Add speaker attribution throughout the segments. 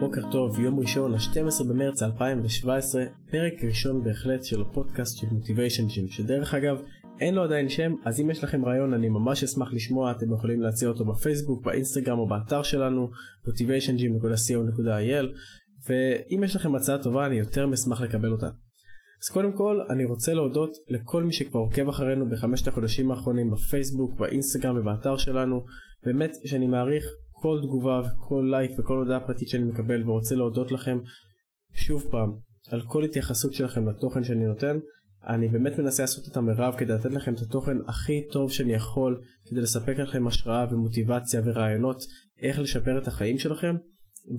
Speaker 1: בוקר טוב, יום ראשון, ה-12 במרץ 2017, פרק ראשון בהחלט של הפודקאסט של מוטיביישן ג'ים, שדרך אגב, אין לו עדיין שם, אז אם יש לכם רעיון אני ממש אשמח לשמוע, אתם יכולים להציע אותו בפייסבוק, באינסטגרם או באתר שלנו, motivationgym.co.il, ואם יש לכם הצעה טובה אני יותר משמח לקבל אותה. אז קודם כל אני רוצה להודות לכל מי שכבר עוקב אחרינו בחמשת החודשים האחרונים בפייסבוק, באינסטגרם ובאתר שלנו, באמת שאני מעריך כל תגובה וכל לייק וכל הודעה פרטית שאני מקבל ורוצה להודות לכם שוב פעם על כל התייחסות שלכם לתוכן שאני נותן. אני באמת מנסה לעשות את המרב כדי לתת לכם את התוכן הכי טוב שאני יכול כדי לספק לכם השראה ומוטיבציה ורעיונות איך לשפר את החיים שלכם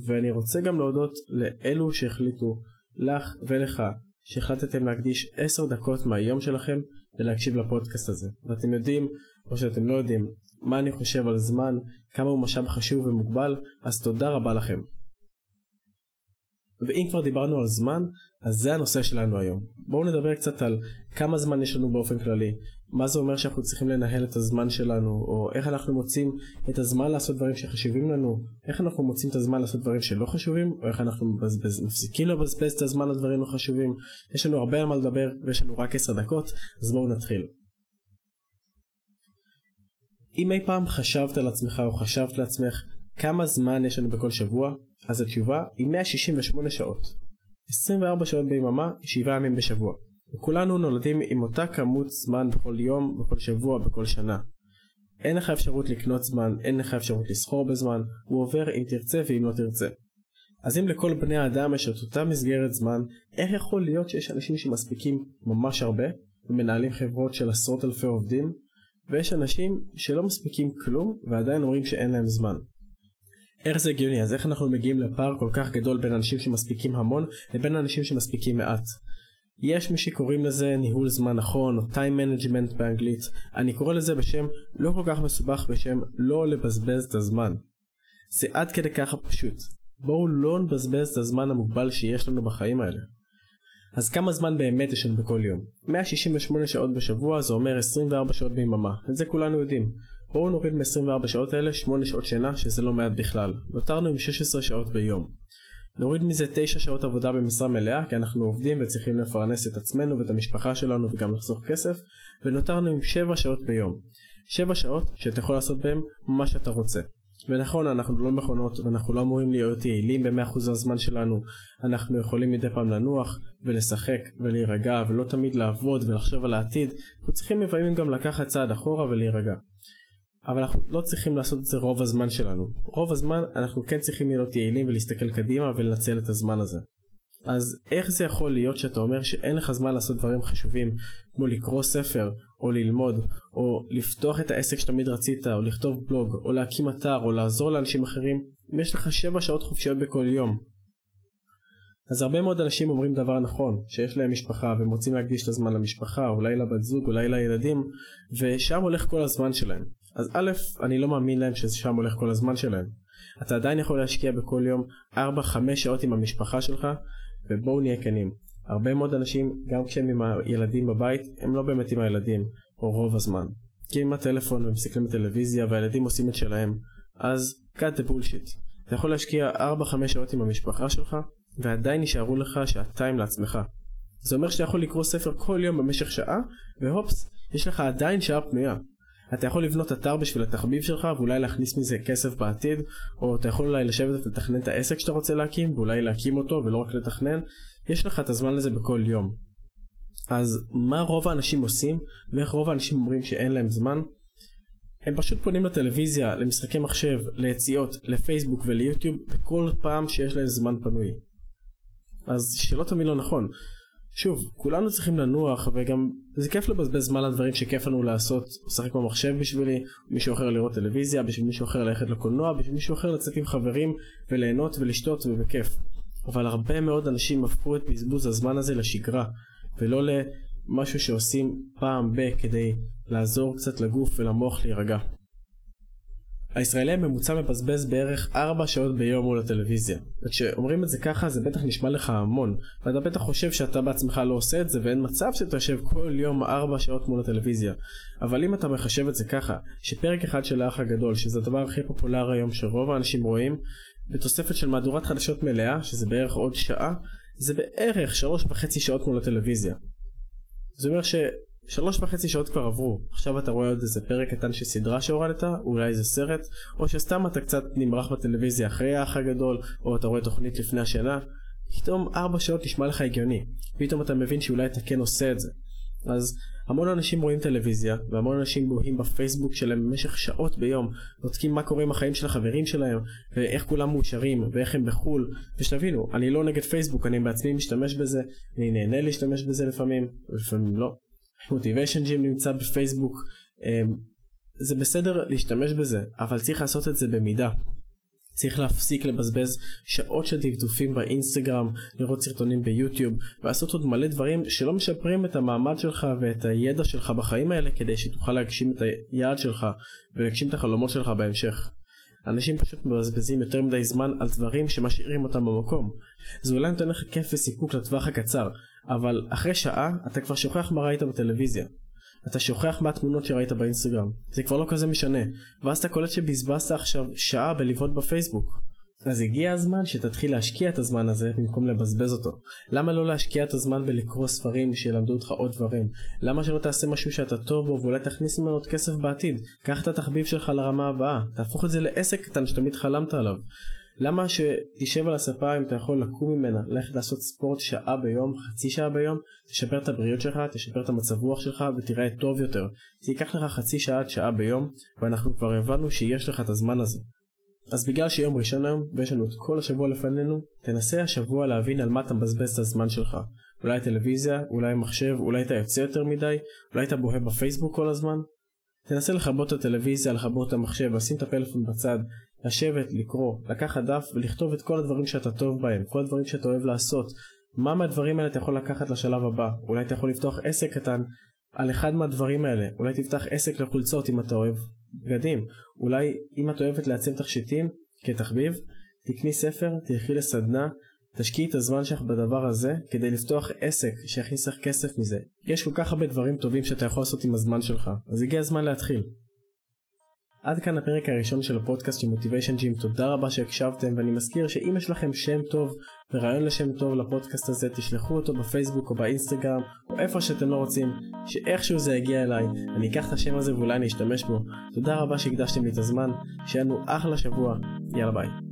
Speaker 1: ואני רוצה גם להודות לאלו שהחליטו לך ולך שהחלטתם להקדיש 10 דקות מהיום שלכם ולהקשיב לפודקאסט הזה ואתם יודעים או שאתם לא יודעים מה אני חושב על זמן, כמה הוא משאב חשוב ומוגבל, אז תודה רבה לכם. ואם כבר דיברנו על זמן, אז זה הנושא שלנו היום. בואו נדבר קצת על כמה זמן יש לנו באופן כללי, מה זה אומר שאנחנו צריכים לנהל את הזמן שלנו, או איך אנחנו מוצאים את הזמן לעשות דברים שחשובים לנו, איך אנחנו מוצאים את הזמן לעשות דברים שלא חשובים, או איך אנחנו מבזבז, מפסיקים לבזבז את הזמן לדברים לא חשובים. יש לנו הרבה על מה לדבר ויש לנו רק 10 דקות, אז בואו נתחיל. אם אי פעם חשבת על עצמך או חשבת לעצמך כמה זמן יש לנו בכל שבוע, אז התשובה היא 168 שעות. 24 שעות ביממה, 7 ימים בשבוע. וכולנו נולדים עם אותה כמות זמן בכל יום, בכל שבוע, בכל שנה. אין לך אפשרות לקנות זמן, אין לך אפשרות לסחור בזמן, הוא עובר אם תרצה ואם לא תרצה. אז אם לכל בני האדם יש את אותה מסגרת זמן, איך יכול להיות שיש אנשים שמספיקים ממש הרבה, ומנהלים חברות של עשרות אלפי עובדים, ויש אנשים שלא מספיקים כלום ועדיין אומרים שאין להם זמן. איך זה הגיוני? אז איך אנחנו מגיעים לפער כל כך גדול בין אנשים שמספיקים המון לבין אנשים שמספיקים מעט? יש מי שקוראים לזה ניהול זמן נכון או time management באנגלית, אני קורא לזה בשם לא כל כך מסובך בשם לא לבזבז את הזמן. זה עד כדי ככה פשוט. בואו לא נבזבז את הזמן המוגבל שיש לנו בחיים האלה. אז כמה זמן באמת יש לנו בכל יום? 168 שעות בשבוע זה אומר 24 שעות ביממה, את זה כולנו יודעים. בואו נוריד מ-24 שעות האלה 8 שעות שינה שזה לא מעט בכלל. נותרנו עם 16 שעות ביום. נוריד מזה 9 שעות עבודה במשרה מלאה כי אנחנו עובדים וצריכים לפרנס את עצמנו ואת המשפחה שלנו וגם לחסוך כסף ונותרנו עם 7 שעות ביום. 7 שעות שאתה יכול לעשות בהם מה שאתה רוצה. ונכון אנחנו לא מכונות ואנחנו לא אמורים להיות יעילים ב-100% הזמן שלנו. אנחנו יכולים מדי פעם לנוח ולשחק ולהירגע ולא תמיד לעבוד ולחשוב על העתיד. אנחנו צריכים לפעמים גם לקחת צעד אחורה ולהירגע. אבל אנחנו לא צריכים לעשות את זה רוב הזמן שלנו. רוב הזמן אנחנו כן צריכים להיות יעילים ולהסתכל קדימה ולנצל את הזמן הזה. אז איך זה יכול להיות שאתה אומר שאין לך זמן לעשות דברים חשובים כמו לקרוא ספר או ללמוד או לפתוח את העסק שתמיד רצית או לכתוב בלוג או להקים אתר או לעזור לאנשים אחרים אם יש לך 7 שעות חופשיות בכל יום. אז הרבה מאוד אנשים אומרים דבר נכון שיש להם משפחה והם רוצים להקדיש את הזמן למשפחה אולי לבת זוג אולי לילדים ושם הולך כל הזמן שלהם. אז א' אני לא מאמין להם ששם הולך כל הזמן שלהם. אתה עדיין יכול להשקיע בכל יום 4-5 שעות עם המשפחה שלך ובואו נהיה כנים, הרבה מאוד אנשים, גם כשהם עם הילדים בבית, הם לא באמת עם הילדים, או רוב הזמן. כי עם הטלפון ומסתכלים בטלוויזיה והילדים עושים את שלהם, אז cut the bullshit. אתה יכול להשקיע 4-5 שעות עם המשפחה שלך, ועדיין יישארו לך שעתיים לעצמך. זה אומר שאתה יכול לקרוא ספר כל יום במשך שעה, והופס, יש לך עדיין שעה פנויה. אתה יכול לבנות אתר בשביל התחביב שלך ואולי להכניס מזה כסף בעתיד או אתה יכול אולי לשבת ולתכנן את העסק שאתה רוצה להקים ואולי להקים אותו ולא רק לתכנן יש לך את הזמן לזה בכל יום. אז מה רוב האנשים עושים ואיך רוב האנשים אומרים שאין להם זמן? הם פשוט פונים לטלוויזיה, למשחקי מחשב, ליציאות, לפייסבוק וליוטיוב בכל פעם שיש להם זמן פנוי. אז שלא תמיד לא נכון. שוב, כולנו צריכים לנוח וגם זה כיף לבזבז זמן על דברים שכיף לנו לעשות, לשחק במחשב בשבילי, מישהו אחר לראות טלוויזיה, בשביל מישהו אחר ללכת לקולנוע, בשביל מישהו אחר לצאת עם חברים וליהנות ולשתות ובכיף. אבל הרבה מאוד אנשים הפכו את בזבוז הזמן הזה לשגרה, ולא למשהו שעושים פעם ב- כדי לעזור קצת לגוף ולמוח להירגע. הישראלי הממוצע מבזבז בערך 4 שעות ביום מול הטלוויזיה. וכשאומרים את זה ככה זה בטח נשמע לך המון, ואתה בטח חושב שאתה בעצמך לא עושה את זה ואין מצב שאתה יושב כל יום 4 שעות מול הטלוויזיה. אבל אם אתה מחשב את זה ככה, שפרק אחד של האח הגדול, שזה הדבר הכי פופולרי היום שרוב האנשים רואים, בתוספת של מהדורת חדשות מלאה, שזה בערך עוד שעה, זה בערך שלוש וחצי שעות מול הטלוויזיה. זה אומר ששלוש וחצי שעות כבר עברו, עכשיו אתה רואה עוד איזה פרק קטן של סדרה שהורדת, אולי איזה סרט, או שסתם אתה קצת נמרח בטלוויזיה אחרי האח הגדול, או אתה רואה תוכנית לפני השינה, פתאום ארבע שעות נשמע לך הגיוני, פתאום אתה מבין שאולי אתה כן עושה את זה. אז המון אנשים רואים טלוויזיה, והמון אנשים בוהים בפייסבוק שלהם במשך שעות ביום, בודקים מה קורה עם החיים של החברים שלהם, ואיך כולם מאושרים, ואיך הם בחו"ל, ושתבינו, אני לא נגד פייסבוק, אני בעצמי משתמש בזה, אני נהנה להשתמש בזה לפעמים, ולפעמים לא. מוטיביישן ג'ים נמצא בפייסבוק, אמ, זה בסדר להשתמש בזה, אבל צריך לעשות את זה במידה. צריך להפסיק לבזבז שעות של דפדופים באינסטגרם, לראות סרטונים ביוטיוב, ולעשות עוד מלא דברים שלא משפרים את המעמד שלך ואת הידע שלך בחיים האלה כדי שתוכל להגשים את היעד שלך ולהגשים את החלומות שלך בהמשך. אנשים פשוט מבזבזים יותר מדי זמן על דברים שמשאירים אותם במקום. זה אולי נותן לך כיף וסיפוק לטווח הקצר, אבל אחרי שעה אתה כבר שוכח מה ראית בטלוויזיה. אתה שוכח מהתמונות שראית באינסטגרם, זה כבר לא כזה משנה, ואז אתה קולט שבזבזת עכשיו שעה בלבעוט בפייסבוק. אז הגיע הזמן שתתחיל להשקיע את הזמן הזה במקום לבזבז אותו. למה לא להשקיע את הזמן בלקרוא ספרים שילמדו אותך עוד דברים? למה שלא תעשה משהו שאתה טוב בו ואולי תכניס ממנו עוד כסף בעתיד? קח את התחביב שלך לרמה הבאה, תהפוך את זה לעסק קטן שתמיד חלמת עליו. למה שתשב על הספה אם אתה יכול לקום ממנה, ללכת לעשות ספורט שעה ביום, חצי שעה ביום, תשפר את הבריאות שלך, תשפר את המצב רוח שלך ותראה טוב יותר. זה ייקח לך חצי שעה עד שעה ביום, ואנחנו כבר הבנו שיש לך את הזמן הזה. אז בגלל שיום ראשון היום, ויש לנו את כל השבוע לפנינו, תנסה השבוע להבין על מה אתה מבזבז את הזמן שלך. אולי טלוויזיה, אולי מחשב, אולי אתה יוצא יותר מדי, אולי אתה בוהה בפייסבוק כל הזמן. תנסה לכבות את הטלוויזיה, לכבות את המחשב, לשים את הפלאפון בצד, לשבת, לקרוא, לקחת דף ולכתוב את כל הדברים שאתה טוב בהם, כל הדברים שאתה אוהב לעשות. מה מהדברים האלה אתה יכול לקחת לשלב הבא? אולי אתה יכול לפתוח עסק קטן על אחד מהדברים האלה. אולי תפתח עסק לחולצות אם אתה אוהב בגדים. אולי אם את אוהבת לעצב תכשיטים כתחביב, תקני ספר, תלכי לסדנה, תשקיעי את הזמן שלך בדבר הזה כדי לפתוח עסק שיכניס לך כסף מזה. יש כל כך הרבה דברים טובים שאתה יכול לעשות עם הזמן שלך, אז הגיע הזמן להתחיל. עד כאן הפרק הראשון של הפודקאסט של מוטיביישן ג'ים, תודה רבה שהקשבתם ואני מזכיר שאם יש לכם שם טוב ורעיון לשם טוב לפודקאסט הזה תשלחו אותו בפייסבוק או באינסטגרם או איפה שאתם לא רוצים, שאיכשהו זה יגיע אליי, אני אקח את השם הזה ואולי אני אשתמש בו. תודה רבה שהקדשתם לי את הזמן, שיהיה לנו אחלה שבוע, יאללה ביי.